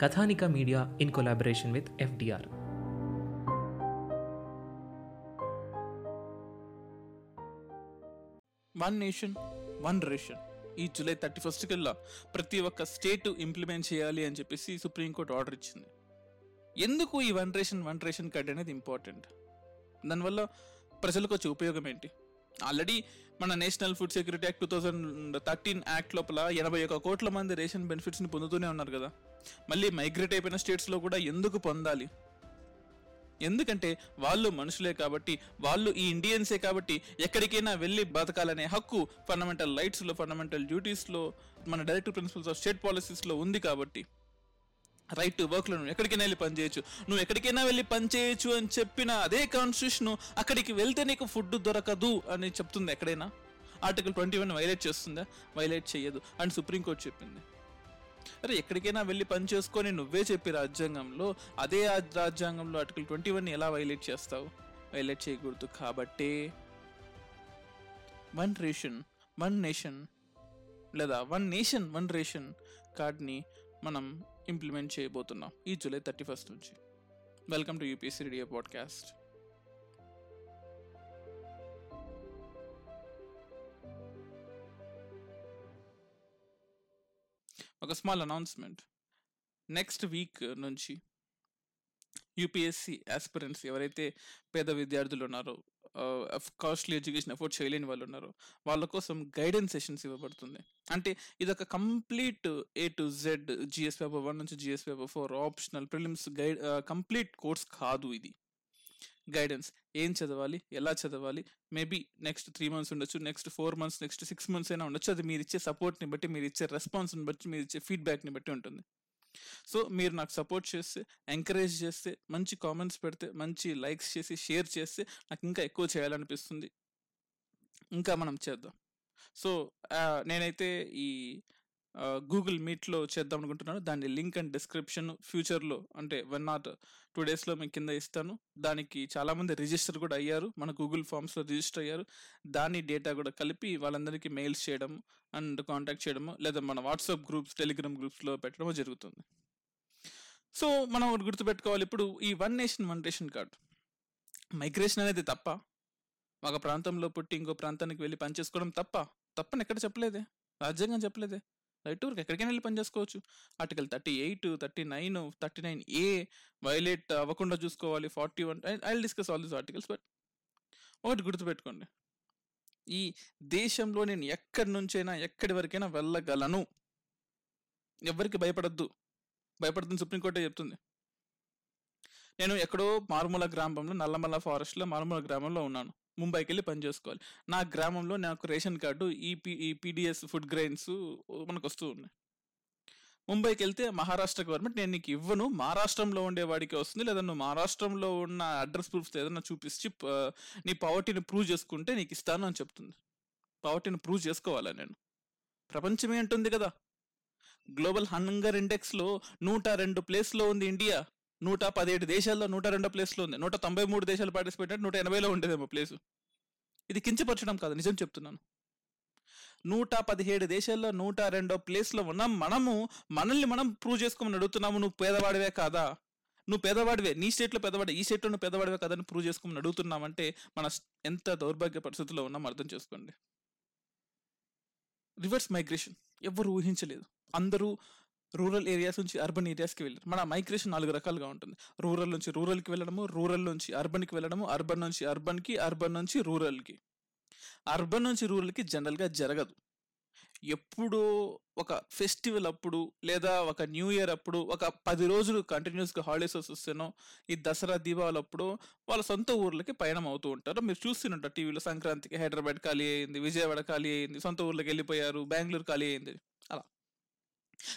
Kathanika media in collaboration with FDR. One nation one ration ఈ July thirty first కల్లా ప్రతి ఒక్క state implement చేయాలి అని చెప్పేసి సుప్రీంకోర్టు ఆర్డర్ ఇచ్చింది. ఎందుకు ఈ one ration one ration card అనేది ఇంపార్టెంట్? దానివల్ల ప్రజలకు వచ్చే ఉపయోగం ఏంటి? ఆల్రెడీ మన national food security act two thousand thirteen act లోపల ఎనభై ఒక కోట్ల మంది రేషన్ బెనిఫిట్స్ని పొందుతూనే ఉన్నారు కదా. మళ్ళీ మైగ్రేట్ అయిపోయిన స్టేట్స్లో కూడా ఎందుకు పొందాలి? ఎందుకంటే వాళ్ళు మనుషులే కాబట్టి వాళ్ళు ఈ ఇండియన్సే కాబట్టి ఎక్కడికైనా వెళ్ళి బతకాలనే హక్కు ఫండమెంటల్ రైట్స్లో ఫండమెంటల్ డ్యూటీస్లో మన డైరెక్ట్ ప్రిన్సిపల్స్ ఆఫ్ స్టేట్ పాలసీస్లో ఉంది కాబట్టి. రైట్ టు వర్క్లో నువ్వు ఎక్కడికైనా వెళ్ళి పనిచేయచ్చు. నువ్వు ఎక్కడికైనా వెళ్ళి పనిచేయచ్చు అని చెప్పిన అదే కాన్స్టిట్యూషన్ అక్కడికి వెళ్తే నీకు ఫుడ్ దొరకదు అని చెప్తుంది ఎక్కడైనా? ఆర్టికల్ ట్వంటీ వన్ వైలేట్ చేస్తుందా? వైలేట్ చేయదు. అని సుప్రీంకోర్టు చెప్పింది. అరే ఎక్కడికైనా వెళ్ళి పని చేసుకొని నువ్వే చెప్పి రాజ్యాంగంలో అదే రాజ్యాంగంలో ఆర్టికల్ ట్వంటీ వన్ ఎలా వైలేట్ చేస్తావు? వైలేట్ చేయకూడదు కాబట్టే. వన్ రేషన్ వన్ నేషన్ లేదా వన్ నేషన్ వన్ రేషన్ కార్డ్ని మనం ఇంప్లిమెంట్ చేయబోతున్నాం ఈ జూలై థర్టీ ఫస్ట్ నుంచి welcome to UPSC radio podcast ఒక స్మాల్ అనౌన్స్మెంట్ నెక్స్ట్ వీక్ నుంచి యూపీఎస్సి ఆస్పిరెంట్స్ ఎవరైతే పేద విద్యార్థులు ఉన్నారో కాస్ట్లీ ఎడ్యుకేషన్ అఫోర్డ్ చేయలేని వాళ్ళు ఉన్నారో వాళ్ళ కోసం గైడెన్స్ సెషన్స్ ఇవ్వబడుతుంది. అంటే ఇది ఒక complete A to Z GS paper one నుంచి GS paper four optional prelims guide complete course కాదు ఇది. గైడెన్స్ ఏం చదవాలి? ఎలా చదవాలి? మేబీ నెక్స్ట్ త్రీ మంత్స్ ఉండొచ్చు next four months next six months అయినా ఉండొచ్చు. అది మీరు ఇచ్చే సపోర్ట్ని బట్టి మీరు ఇచ్చే రెస్పాన్స్ని బట్టి మీరు ఇచ్చే ఫీడ్బ్యాక్ని బట్టి ఉంటుంది. సో మీరు నాకు సపోర్ట్ చేస్తే ఎంకరేజ్ చేస్తే మంచి కామెంట్స్ పెడితే మంచి లైక్స్ చేసి షేర్ చేస్తే నాకు ఇంకా ఎక్కువ చేయాలనిపిస్తుంది. ఇంకా మనం చేద్దాం. సో నేనైతే ఈ గూగుల్ మీట్లో చేద్దాం అనుకుంటున్నాను. దాని లింక్ అండ్ డిస్క్రిప్షన్ ఫ్యూచర్లో అంటే వన్ నాట్ టూ డేస్లో మీకు కింద ఇస్తాను. దానికి చాలామంది రిజిస్టర్ కూడా అయ్యారు. మన గూగుల్ ఫామ్స్లో రిజిస్టర్ అయ్యారు. దాని డేటా కూడా కలిపి వాళ్ళందరికీ మెయిల్స్ చేయడం అండ్ కాంటాక్ట్ చేయడము లేదా మన వాట్సాప్ గ్రూప్స్ టెలిగ్రామ్ గ్రూప్స్లో పెట్టడమో జరుగుతుంది. సో మనం ఒకటి గుర్తుపెట్టుకోవాలి. ఇప్పుడు ఈ one nation one ration card migration అనేది తప్ప ఒక ప్రాంతంలో పుట్టి ఇంకో ప్రాంతానికి వెళ్ళి పనిచేసుకోవడం తప్ప తప్పని ఎక్కడ చెప్పలేదే? రాజ్యాంగం చెప్పలేదే? రైట్ వర్క్ ఎక్కడికైనా వెళ్ళి పని చేసుకోవచ్చు. Article thirty eight thirty nine thirty nine A violate అవ్వకుండా చూసుకోవాలి forty one I discuss all these articles but ఒకటి గుర్తుపెట్టుకోండి. ఈ దేశంలో నేను ఎక్కడి నుంచైనా ఎక్కడి వరకైనా వెళ్ళగలను. ఎవరికి భయపడద్దు. భయపడుతుంది సుప్రీంకోర్టే చెప్తుంది. నేను ఎక్కడో మారుమూల గ్రామంలో నల్లమల్ల ఫారెస్ట్లో మారుమూల గ్రామంలో ఉన్నాను. ముంబైకి వెళ్ళి పని చేసుకోవాలి. నా గ్రామంలో నాకు రేషన్ కార్డు ఈ పి ఈ పీడిఎస్ ఫుడ్ గ్రెయిన్స్ మనకు వస్తూ ఉన్నాయి. ముంబైకి వెళ్తే మహారాష్ట్ర గవర్నమెంట్ నేను నీకు ఇవ్వను. మహారాష్ట్రంలో ఉండేవాడికి వస్తుంది. లేదా నువ్వు మహారాష్ట్రంలో ఉన్న అడ్రస్ ప్రూఫ్స్ ఏదైనా చూపించి నీ పవర్టీని ప్రూవ్ చేసుకుంటే నీకు ఇస్తాను అని చెప్తుంది. పవర్టీని ప్రూవ్ చేసుకోవాలా నేను? ప్రపంచమే అంటుంది కదా. గ్లోబల్ హంగర్ ఇండెక్స్లో నూట రెండు ప్లేస్లో ఉంది ఇండియా. నూట పదిహేడు దేశాల్లో నూట రెండో ప్లేస్లో ఉంది. నూట తొంభై మూడు దేశాలు పార్టిసిపేట్ అంటే నూట ఎనభైలో ఉండేదేమో ప్లేసు. ఇది కించపరచడం కాదు నిజం చెప్తున్నాను. నూట పదిహేడు దేశాల్లో నూట రెండో ప్లేస్లో ఉన్నాం మనము మనల్ని మనం ప్రూవ్ చేసుకోమని అడుగుతున్నాము నువ్వు పేదవాడివే కాదా? నువ్వు పేదవాడివే నీ స్టేట్లో పేదవాడి ఈ స్టేట్లో నువ్వు పేదవాడివే కాదని ప్రూవ్ చేసుకోమని అడుగుతున్నామంటే మన ఎంత దౌర్భాగ్య పరిస్థితుల్లో ఉన్నాం అర్థం చేసుకోండి. రివర్స్ మైగ్రేషన్ ఎవరు ఊహించలేదు. అందరూ రూరల్ ఏరియాస్ నుంచి అర్బన్ ఏరియాస్కి వెళ్ళారు మన మైగ్రేషన్ నాలుగు రకాలుగా ఉంటుంది. రూరల్ నుంచి రూరల్కి వెళ్ళడము రూరల్ నుంచి అర్బన్కి వెళ్ళడము అర్బన్ నుంచి అర్బన్కి అర్బన్ నుంచి రూరల్కి. అర్బన్ నుంచి రూరల్కి జనరల్గా జరగదు. ఎప్పుడో ఒక ఫెస్టివల్ అప్పుడు లేదా ఒక న్యూ ఇయర్ అప్పుడు ఒక పది రోజులు కంటిన్యూస్గా హాలిడేస్ వస్తేనో ఈ దసరా దీపావళి అప్పుడు వాళ్ళ సొంత ఊర్లకి పయనం అవుతూ ఉంటారు. మీరు చూస్తుంటారు టీవీలో సంక్రాంతికి హైదరాబాద్ ఖాళీ అయింది విజయవాడ ఖాళీ అయింది సొంత ఊర్లోకి వెళ్ళిపోయారు బెంగళూరు ఖాళీ అయింది.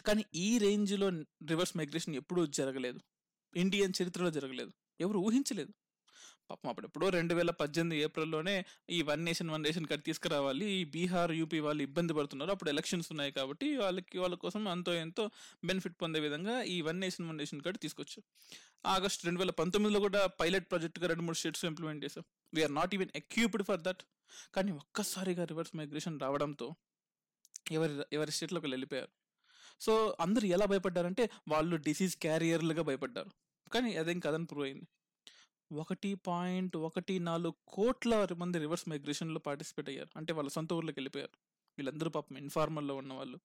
కానీ ఈ రేంజ్లో రివర్స్ మైగ్రేషన్ ఎప్పుడూ జరగలేదు. ఇండియన్ చరిత్రలో జరగలేదు. ఎవరు ఊహించలేదు. పాపం అప్పుడెప్పుడో రెండు వేల పద్దెనిమిది ఏప్రిల్లోనే ఈ one nation one ration card తీసుకురావాలి. ఈ బీహార్ యూపీ వాళ్ళు ఇబ్బంది పడుతున్నారు. అప్పుడు ఎలక్షన్స్ ఉన్నాయి కాబట్టి వాళ్ళకి వాళ్ళ కోసం అంతో ఎంతో బెనిఫిట్ పొందే విధంగా ఈ one nation one ration card తీసుకొచ్చు. August రెండు వేల పంతొమ్మిదిలో కూడా పైలట్ ప్రాజెక్ట్గా రెండు మూడు స్టేట్స్ ఇంప్లిమెంట్ చేశాం we're not even equipped for that కానీ ఒక్కసారిగా రివర్స్ మైగ్రేషన్ రావడంతో ఎవరి ఎవరి స్టేట్లోకి వెళ్ళిపోయారు? సో అందరు ఎలా భయపడ్డారంటే వాళ్ళు డిసీజ్ క్యారియర్లుగా భయపడ్డారు. కానీ అదేం కదని ప్రూవ్ అయింది. ఒకటి పాయింట్ ఒకటి నాలుగు కోట్ల మంది రివర్స్ మైగ్రేషన్లో పార్టిసిపేట్ అయ్యారు. అంటే వాళ్ళ సొంత ఊర్లోకి వెళ్ళిపోయారు. వీళ్ళందరూ పాపం ఇన్ఫార్మల్లో ఉన్న వాళ్ళు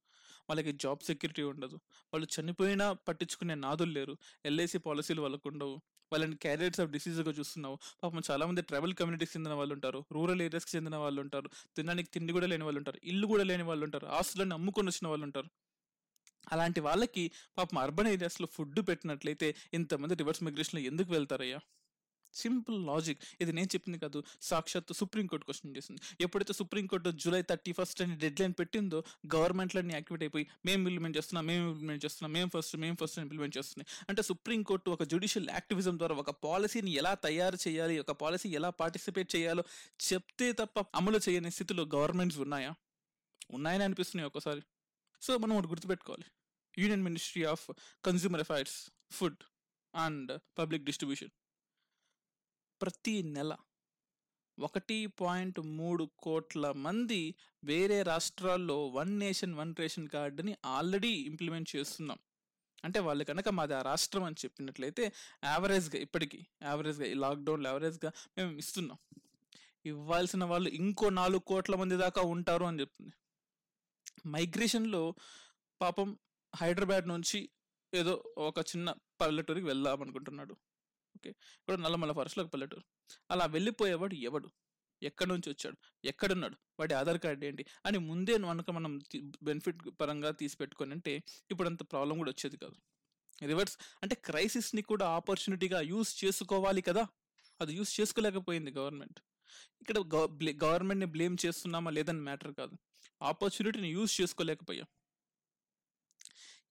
వాళ్ళకి జాబ్ సెక్యూరిటీ ఉండదు. వాళ్ళు చనిపోయినా పట్టించుకునే నాదులు లేరు. ఎల్ఐసి పాలసీలు వాళ్ళకు ఉండవు. వాళ్ళని క్యారియర్స్ ఆఫ్ డిసీజ్గా చూస్తున్నావు. పాపం చాలా మంది ట్రైబల్ కమ్యూనిటీకి చెందిన వాళ్ళు ఉంటారు. రూరల్ ఏరియాస్కి చెందిన వాళ్ళు ఉంటారు. తినడానికి తిండి కూడా లేని వాళ్ళు ఉంటారు. ఇల్లు కూడా లేని వాళ్ళు ఉంటారు. ఆస్తులను అమ్ముకొని వచ్చిన వాళ్ళు ఉంటారు. అలాంటి వాళ్ళకి పాపం అర్బన్ ఏరియాస్లో ఫుడ్ పెట్టినట్లయితే ఇంతమంది రివర్స్ మైగ్రేషన్లో ఎందుకు వెళ్తారయ్యా? Simple logic. ఇది నేను చెప్పింది కాదు. సాక్షాత్తు సుప్రీంకోర్టు క్వశ్చన్ చేసింది. ఎప్పుడైతే supreme court July thirty first అని డెడ్ లైన్ పెట్టిందో గవర్నమెంట్లన్నీ యాక్టివేట్ అయిపోయి మేము ఇంప్లిమెంట్ చేస్తున్నాం మేము ఇంప్లిమెంట్ చేస్తున్నాం మేము ఫస్ట్ మేము ఫస్ట్ ఇంప్లిమెంట్ చేస్తున్నాయి. అంటే సుప్రీంకోర్టు ఒక జుడిషియల్ యాక్టివిజం ద్వారా ఒక పాలసీని ఎలా తయారు చేయాలి ఒక పాలసీ ఎలా పార్టిసిపేట్ చేయాలో చెప్తే తప్ప అమలు చేయని స్థితిలో గవర్నమెంట్స్ ఉన్నాయా? ఉన్నాయని అనిపిస్తున్నాయి ఒక్కసారి. సో మనం ఒకటి గుర్తుపెట్టుకోవాలి. Union ministry of consumer affairs food and public distribution ప్రతి నెల ఒకటి పాయింట్ మూడు కోట్ల మంది వేరే రాష్ట్రాల్లో వన్ నేషన్ వన్ రేషన్ కార్డుని ఆల్రెడీ ఇంప్లిమెంట్ చేస్తున్నాం. అంటే వాళ్ళు కనుక మాది ఆ రాష్ట్రం అని చెప్పినట్లయితే యావరేజ్గా ఇప్పటికీ యావరేజ్గా ఈ లాక్డౌన్లో యావరేజ్గా మేము ఇస్తున్నాం. ఇవ్వాల్సిన వాళ్ళు ఇంకో నాలుగు కోట్ల మంది దాకా ఉంటారు అని చెప్తుంది. మైగ్రేషన్లో పాపం హైదరాబాద్ నుంచి ఏదో ఒక చిన్న పల్లెటూరికి వెళ్దాం అనుకుంటున్నాడు. ఓకే. ఇప్పుడు నల్లమల్ల ఫారెస్ట్లో ఒక పల్లెటూరు. అలా వెళ్ళిపోయేవాడు ఎవడు? ఎక్కడి నుంచి వచ్చాడు? ఎక్కడున్నాడు? వాడి ఆధార్ కార్డు ఏంటి? అని ముందే వనక మనం బెనిఫిట్ పరంగా తీసి పెట్టుకొని అంటే ఇప్పుడు అంత ప్రాబ్లం కూడా వచ్చేది కాదు. రివర్స్ అంటే క్రైసిస్ని కూడా ఆపర్చునిటీగా యూస్ చేసుకోవాలి కదా? అది యూస్ చేసుకోలేకపోయింది గవర్నమెంట్. ఇక్కడ గవర్నమెంట్ని బ్లేమ్ చేస్తున్నామా లేదని మ్యాటర్ కాదు. ఆపర్చునిటీని యూస్ చేసుకోలేకపోయాం.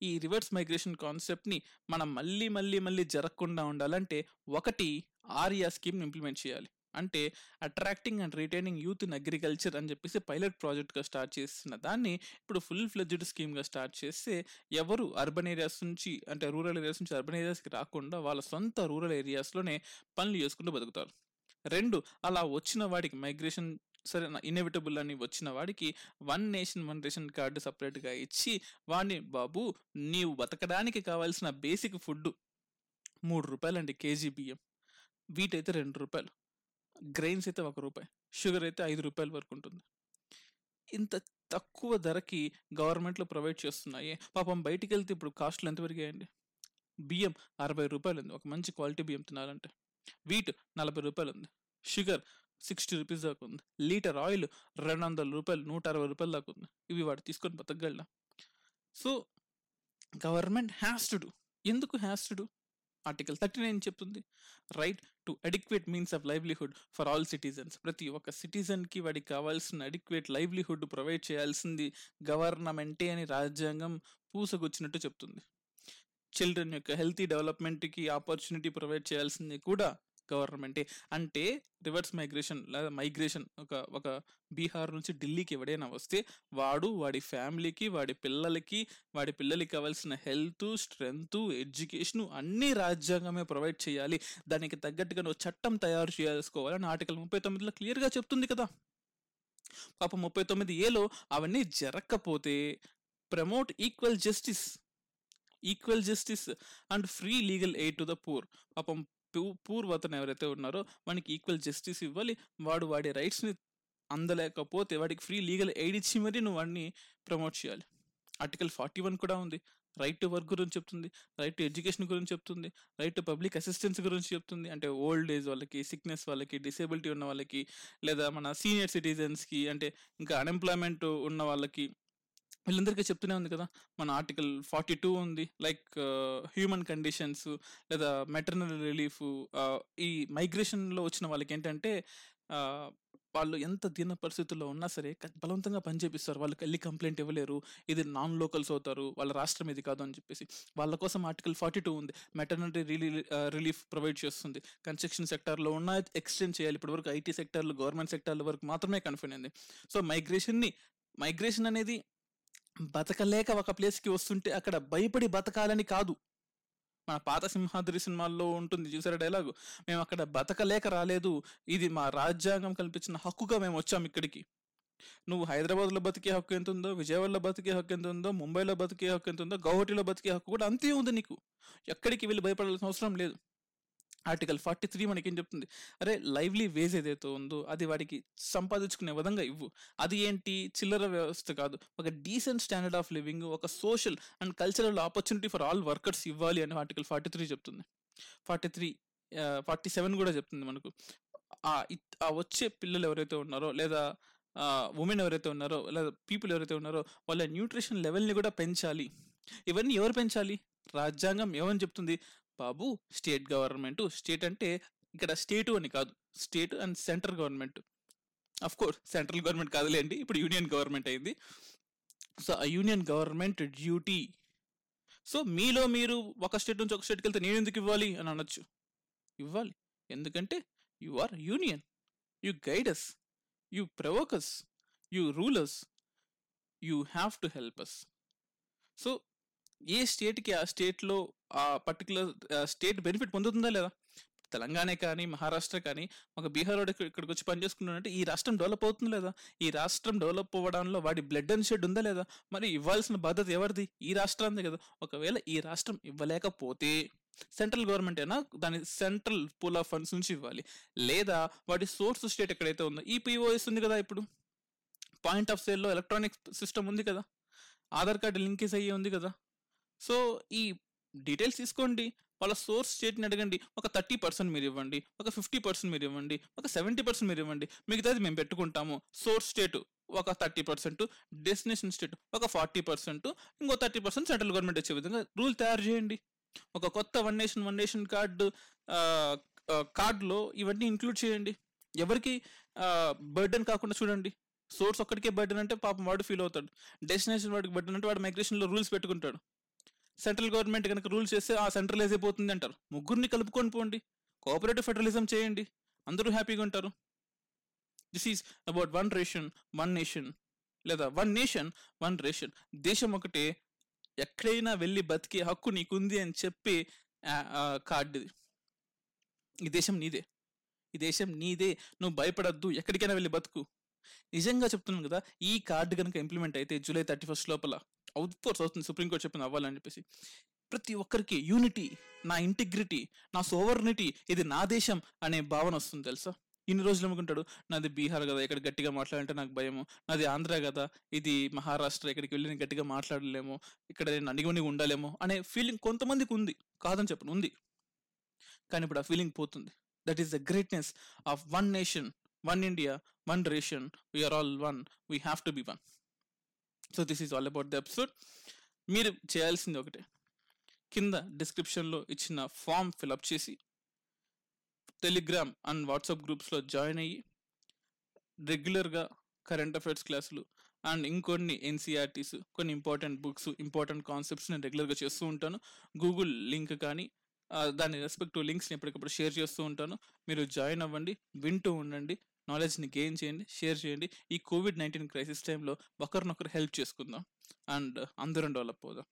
ఈ రివర్స్ మైగ్రేషన్ కాన్సెప్ట్ని మనం మళ్ళీ మళ్ళీ మళ్ళీ జరగకుండా ఉండాలంటే ఒకటి ఆర్యా స్కీమ్ని ఇంప్లిమెంట్ చేయాలి. అంటే attracting and retaining youth in agriculture అని చెప్పేసి పైలట్ ప్రాజెక్ట్గా స్టార్ట్ చేసిన దాన్ని ఇప్పుడు ఫుల్ ఫ్లెడ్జ్డ్ స్కీమ్గా స్టార్ట్ చేస్తే ఎవరు అర్బన్ ఏరియాస్ నుంచి అంటే రూరల్ ఏరియాస్ నుంచి అర్బన్ ఏరియాస్కి రాకుండా వాళ్ళ సొంత రూరల్ ఏరియాస్లోనే పనులు చేసుకుంటూ బతుకుతారు. రెండు అలా వచ్చిన వాడికి మైగ్రేషన్ సరే ఇన్ఎవిటబుల్ అని వచ్చిన వాడికి one nation one ration card సపరేట్గా ఇచ్చి వాడిని బాబు నీవు బతకడానికి కావాల్సిన బేసిక్ ఫుడ్ మూడు రూపాయలండి కేజీ బియ్యం. వీటైతే రెండు రూపాయలు. గ్రెయిన్స్ అయితే ఒక రూపాయి. షుగర్ అయితే ఐదు రూపాయల వరకు ఉంటుంది. ఇంత తక్కువ ధరకి గవర్నమెంట్లో ప్రొవైడ్ చేస్తున్నాయి. పాపం బయటికి వెళ్తే ఇప్పుడు కాస్ట్లు ఎంత పెరిగాయండి? బియ్యం అరవై రూపాయలు ఉంది. ఒక మంచి క్వాలిటీ బియ్యం తినాలంటే. వీట్ నలభై రూపాయలు ఉంది. షుగర్ సిక్స్టీ రూపీస్ దాకా ఉంది. లీటర్ ఆయిల్ రెండు వందల రూపాయలు నూట అరవై రూపాయలు దాకా ఉంది. ఇవి వాడు తీసుకొని బతకగలరా so government has to do ఎందుకు has to do article thirty nine చెప్తుంది. Right to adequate means of livelihood for all citizens. ప్రతి ఒక్క సిటిజన్కి వాడికి కావాల్సిన అడిక్వేట్ లైవ్లీహుడ్ ప్రొవైడ్ చేయాల్సింది గవర్నమెంటే అని రాజ్యాంగం పూసగొచ్చినట్టు చెప్తుంది. చిల్డ్రన్ యొక్క హెల్తీ డెవలప్మెంట్కి ఆపర్చునిటీ ప్రొవైడ్ చేయాల్సింది కూడా గవర్నమెంటే. అంటే రివర్స్ మైగ్రేషన్ లేదా మైగ్రేషన్ ఒక ఒక బీహార్ నుంచి ఢిల్లీకి ఎవడైనా వస్తే వాడు వాడి ఫ్యామిలీకి వాడి పిల్లలకి వాడి పిల్లలకి కావాల్సిన హెల్త్ స్ట్రెంగ్త్ ఎడ్యుకేషన్ అన్ని రాజ్యాంగమే ప్రొవైడ్ చేయాలి. దానికి తగ్గట్టుగా నువ్వు చట్టం తయారు చేసుకోవాలని ఆర్టికల్ ముప్పై తొమ్మిదిలో క్లియర్గా చెప్తుంది కదా. పాప ముప్పై తొమ్మిది ఏలో అవన్నీ జరగకపోతే promote equal justice equal justice and free legal aid to the poor. పాపం పూర్వతను ఎవరైతే ఉన్నారో వానికి ఈక్వల్ జస్టిస్ ఇవ్వాలి. వాడు వాడి రైట్స్ని అందలేకపోతే వాడికి ఫ్రీ లీగల్ ఎయిడ్ ఇచ్చి మరీ నువ్వు వాడిని ప్రమోట్ చేయాలి. ఆర్టికల్ ఫార్టీ వన్ కూడా ఉంది. రైట్ టు వర్క్ గురించి చెప్తుంది. రైట్ టు ఎడ్యుకేషన్ గురించి చెప్తుంది. రైట్ టు పబ్లిక్ అసిస్టెన్స్ గురించి చెప్తుంది. అంటే ఓల్డ్ ఏజ్ వాళ్ళకి సిక్నెస్ వాళ్ళకి డిసేబిలిటీ ఉన్న వాళ్ళకి లేదా మన సీనియర్ సిటిజన్స్కి అంటే ఇంకా అన్ఎంప్లాయ్మెంట్ ఉన్న వాళ్ళకి వీళ్ళందరికీ చెప్తూనే ఉంది కదా మన ఆర్టికల్ ఫార్టీ టూ ఉంది. లైక్ హ్యూమన్ కండిషన్స్ లేదా మెటర్నల్ రిలీఫ్ ఈ మైగ్రేషన్లో వచ్చిన వాళ్ళకి ఏంటంటే వాళ్ళు ఎంత దీన పరిస్థితుల్లో ఉన్నా సరే బలవంతంగా పనిచేపిస్తారు వాళ్ళకి వెళ్ళి కంప్లైంట్ ఇవ్వలేరు. ఇది నాన్ లోకల్స్ అవుతారు. వాళ్ళ రాష్ట్రం ఇది కాదు అని చెప్పేసి. వాళ్ళ కోసం ఆర్టికల్ ఫార్టీ టూ ఉంది. మెటర్నిటీ రిలీ రిలీఫ్ ప్రొవైడ్ చేస్తుంది. కన్స్ట్రక్షన్ సెక్టార్లో ఉన్న ఎక్స్టెండ్ చేయాలి. ఇప్పటి వరకు ఐటీ సెక్టార్లు గవర్నమెంట్ సెక్టర్ల వరకు మాత్రమే కన్ఫైన్ అయింది. సో మైగ్రేషన్ని మైగ్రేషన్ అనేది బతకలేక ఒక ప్లేస్కి వస్తుంటే అక్కడ భయపడి బతకాలని కాదు. మన పాత సింహాద్రి సినిమాల్లో ఉంటుంది చూసారా డైలాగు? మేము అక్కడ బతకలేక రాలేదు. ఇది మా రాజ్యాంగం కల్పించిన హక్కుగా మేము వచ్చాం ఇక్కడికి. నువ్వు హైదరాబాద్లో బతికే హక్కు ఎంత ఉందో విజయవాడలో బతికే హక్కు ఎంత ఉందో ముంబైలో బతికే హక్కు ఎంత ఉందో గౌహటిలో బతికే హక్కు కూడా అంతే ఉంది నీకు. ఎక్కడికి వెళ్ళి భయపడాల్సిన అవసరం లేదు. ఆర్టికల్ ఫార్టీ త్రీ మనకి ఏం చెప్తుంది? అరే లైవ్లీ వేజ్ ఏదైతే ఉందో అది వాడికి సంపాదించుకునే విధంగా ఇవ్వు. అది ఏంటి? చిల్లర వ్యవస్థ కాదు. ఒక డీసెంట్ స్టాండర్డ్ ఆఫ్ లివింగ్ ఒక social and cultural opportunity for all workers ఇవ్వాలి అని ఆర్టికల్ ఫార్టీ త్రీ చెప్తుంది. ఫార్టీ త్రీ ఫార్టీ సెవెన్ కూడా చెప్తుంది మనకు. ఆ ఆ వచ్చే పిల్లలు ఎవరైతే ఉన్నారో లేదా ఉమెన్ ఎవరైతే ఉన్నారో లేదా పీపుల్ ఎవరైతే ఉన్నారో వాళ్ళ న్యూట్రిషన్ లెవెల్ని కూడా పెంచాలి. ఇవన్నీ ఎవరు పెంచాలి? రాజ్యాంగం ఏమని చెప్తుంది? బాబు స్టేట్ గవర్నమెంట్. స్టేట్ అంటే ఇక్కడ స్టేటు అని కాదు. State and central government. Of course central government కాదులేండి. ఇప్పుడు యూనియన్ గవర్నమెంట్ అయింది. సో ఆ యూనియన్ గవర్నమెంట్ డ్యూటీ. సో మీలో మీరు ఒక స్టేట్ నుంచి ఒక స్టేట్కి వెళ్తే నేను ఎందుకు ఇవ్వాలి అని అనొచ్చు. ఇవ్వాలి. ఎందుకంటే you are union. You guides you provokes you rulers you have to help us so ఏ స్టేట్కి ఆ స్టేట్లో ఆ పర్టికులర్ స్టేట్ బెనిఫిట్ పొందుతుందా లేదా? తెలంగాణ కానీ మహారాష్ట్ర కానీ ఒక బీహార్ వాడు ఇక్కడికి వచ్చి పనిచేసుకున్నాడంటే ఈ రాష్ట్రం డెవలప్ అవుతుంది లేదా? ఈ రాష్ట్రం డెవలప్ అవ్వడంలో వాడి బ్లడ్ అండ్ షెడ్ ఉందా లేదా? మరి ఇవ్వాల్సిన బాధ్యత ఎవరిది? ఈ రాష్ట్రానికి కదా. ఒకవేళ ఈ రాష్ట్రం ఇవ్వలేకపోతే సెంట్రల్ గవర్నమెంట్ అయినా దాని సెంట్రల్ పూల్ ఆఫ్ ఫండ్స్ నుంచి ఇవ్వాలి. లేదా వాడి సోర్స్ స్టేట్ ఎక్కడైతే ఉందో ఈ పిఓఎస్ ఉంది కదా ఇప్పుడు. పాయింట్ ఆఫ్ సేల్లో ఎలక్ట్రానిక్ సిస్టమ్ ఉంది కదా. ఆధార్ కార్డు లింకేజ్ అయ్యి ఉంది కదా. సో ఈ డీటెయిల్స్ తీసుకోండి. వాళ్ళ సోర్స్ స్టేట్ని అడగండి. ఒక థర్టీ పర్సెంట్ మీరు ఇవ్వండి. ఒక ఫిఫ్టీ పర్సెంట్ మీరు ఇవ్వండి. ఒక సెవెంటీ పర్సెంట్ మీరు ఇవ్వండి. మిగతాది మేము పెట్టుకుంటాము. సోర్స్ స్టేట్ ఒక థర్టీ పర్సెంట్ డెస్టినేషన్ స్టేట్ ఒక ఫార్టీ పర్సెంట్ ఇంకో థర్టీ పర్సెంట్ సెంట్రల్ గవర్నమెంట్ వచ్చే విధంగా రూల్ తయారు చేయండి. ఒక కొత్త one nation one nation card కార్డులో ఇవన్నీ ఇంక్లూడ్ చేయండి. ఎవరికి బర్డెన్ కాకుండా చూడండి. సోర్స్ ఒక్కడికే బర్డెన్ అంటే పాపం వాడు ఫీల్ అవుతాడు. డెస్టినేషన్ వాడికి బర్డెన్ అంటే వాడు మైగ్రేషన్లో రూల్స్ పెట్టుకుంటాడు. సెంట్రల్ గవర్నమెంట్ కనుక రూల్స్ చేస్తే ఆ సెంట్రలైజ్ అయిపోతుంది అంటారు. ముగ్గురిని కలుపుకొని పోండి. కోఆపరేటివ్ ఫెడరలిజం చేయండి. అందరూ హ్యాపీగా ఉంటారు. This is about one ration one nation లేదా వన్ నేషన్ వన్ రేషన్ దేశం ఒకటే ఎక్కడైనా వెళ్ళి బతికే హక్కు నీకుంది అని చెప్పి కార్డు ఈ దేశం నీదే. ఈ దేశం నీదే. నువ్వు భయపడద్దు. ఎక్కడికైనా వెళ్ళి బతుకు. నిజంగా చెప్తున్నాను కదా ఈ కార్డు కనుక ఇంప్లిమెంట్ అయితే జూలై థర్టీ ఫస్ట్ లోపల అవుట్ కోర్స్ అవుతుంది సుప్రీంకోర్టు చెప్పింది అవ్వాలని చెప్పేసి. ప్రతి ఒక్కరికి యూనిటీ నా ఇంటిగ్రిటీ నా సోవర్నిటీ ఇది నా దేశం అనే భావన వస్తుంది తెలుసా? ఇన్ని రోజులు అనుకుంటాడు నాది బీహార్ కదా ఇక్కడ గట్టిగా మాట్లాడంటే నాకు భయము. నాది ఆంధ్ర కదా ఇది మహారాష్ట్ర ఇక్కడికి వెళ్ళి నేను గట్టిగా మాట్లాడలేము. ఇక్కడ నేను అణిగిమణిగి ఉండలేము అనే ఫీలింగ్ కొంతమందికి ఉంది కాదని చెప్పను ఉంది. కానీ ఇప్పుడు ఆ ఫీలింగ్ పోతుంది. That is the greatness of one nation one India one ration we are all one we have to be one so this is all about the episode మీరు చేయాల్సింది ఒకటే. కింద డిస్క్రిప్షన్లో ఇచ్చిన ఫామ్ ఫిలప్ చేసి టెలిగ్రామ్ అండ్ వాట్సాప్ గ్రూప్స్లో join అయ్యి రెగ్యులర్గా కరెంట్ అఫైర్స్ క్లాసులు అండ్ ఇంకొన్ని ఎన్సీఆర్టీస్ కొన్ని ఇంపార్టెంట్ బుక్స్ ఇంపార్టెంట్ కాన్సెప్ట్స్ నేను రెగ్యులర్గా చేస్తూ ఉంటాను. గూగుల్ లింక్ కానీ దాని రెస్పెక్టివ్ లింక్స్ని ఎప్పటికప్పుడు షేర్ చేస్తూ ఉంటాను. మీరు జాయిన్ అవ్వండి వింటూ ఉండండి. నాలెడ్జ్ని గెయిన్ చేయండి షేర్ చేయండి. ఈ కోవిడ్ నైన్టీన్ క్రైసిస్ టైంలో ఒకరినొకరు హెల్ప్ చేసుకుందాం. అండ్ అందరం డెవలప్ అవుదాం.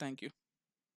Thank you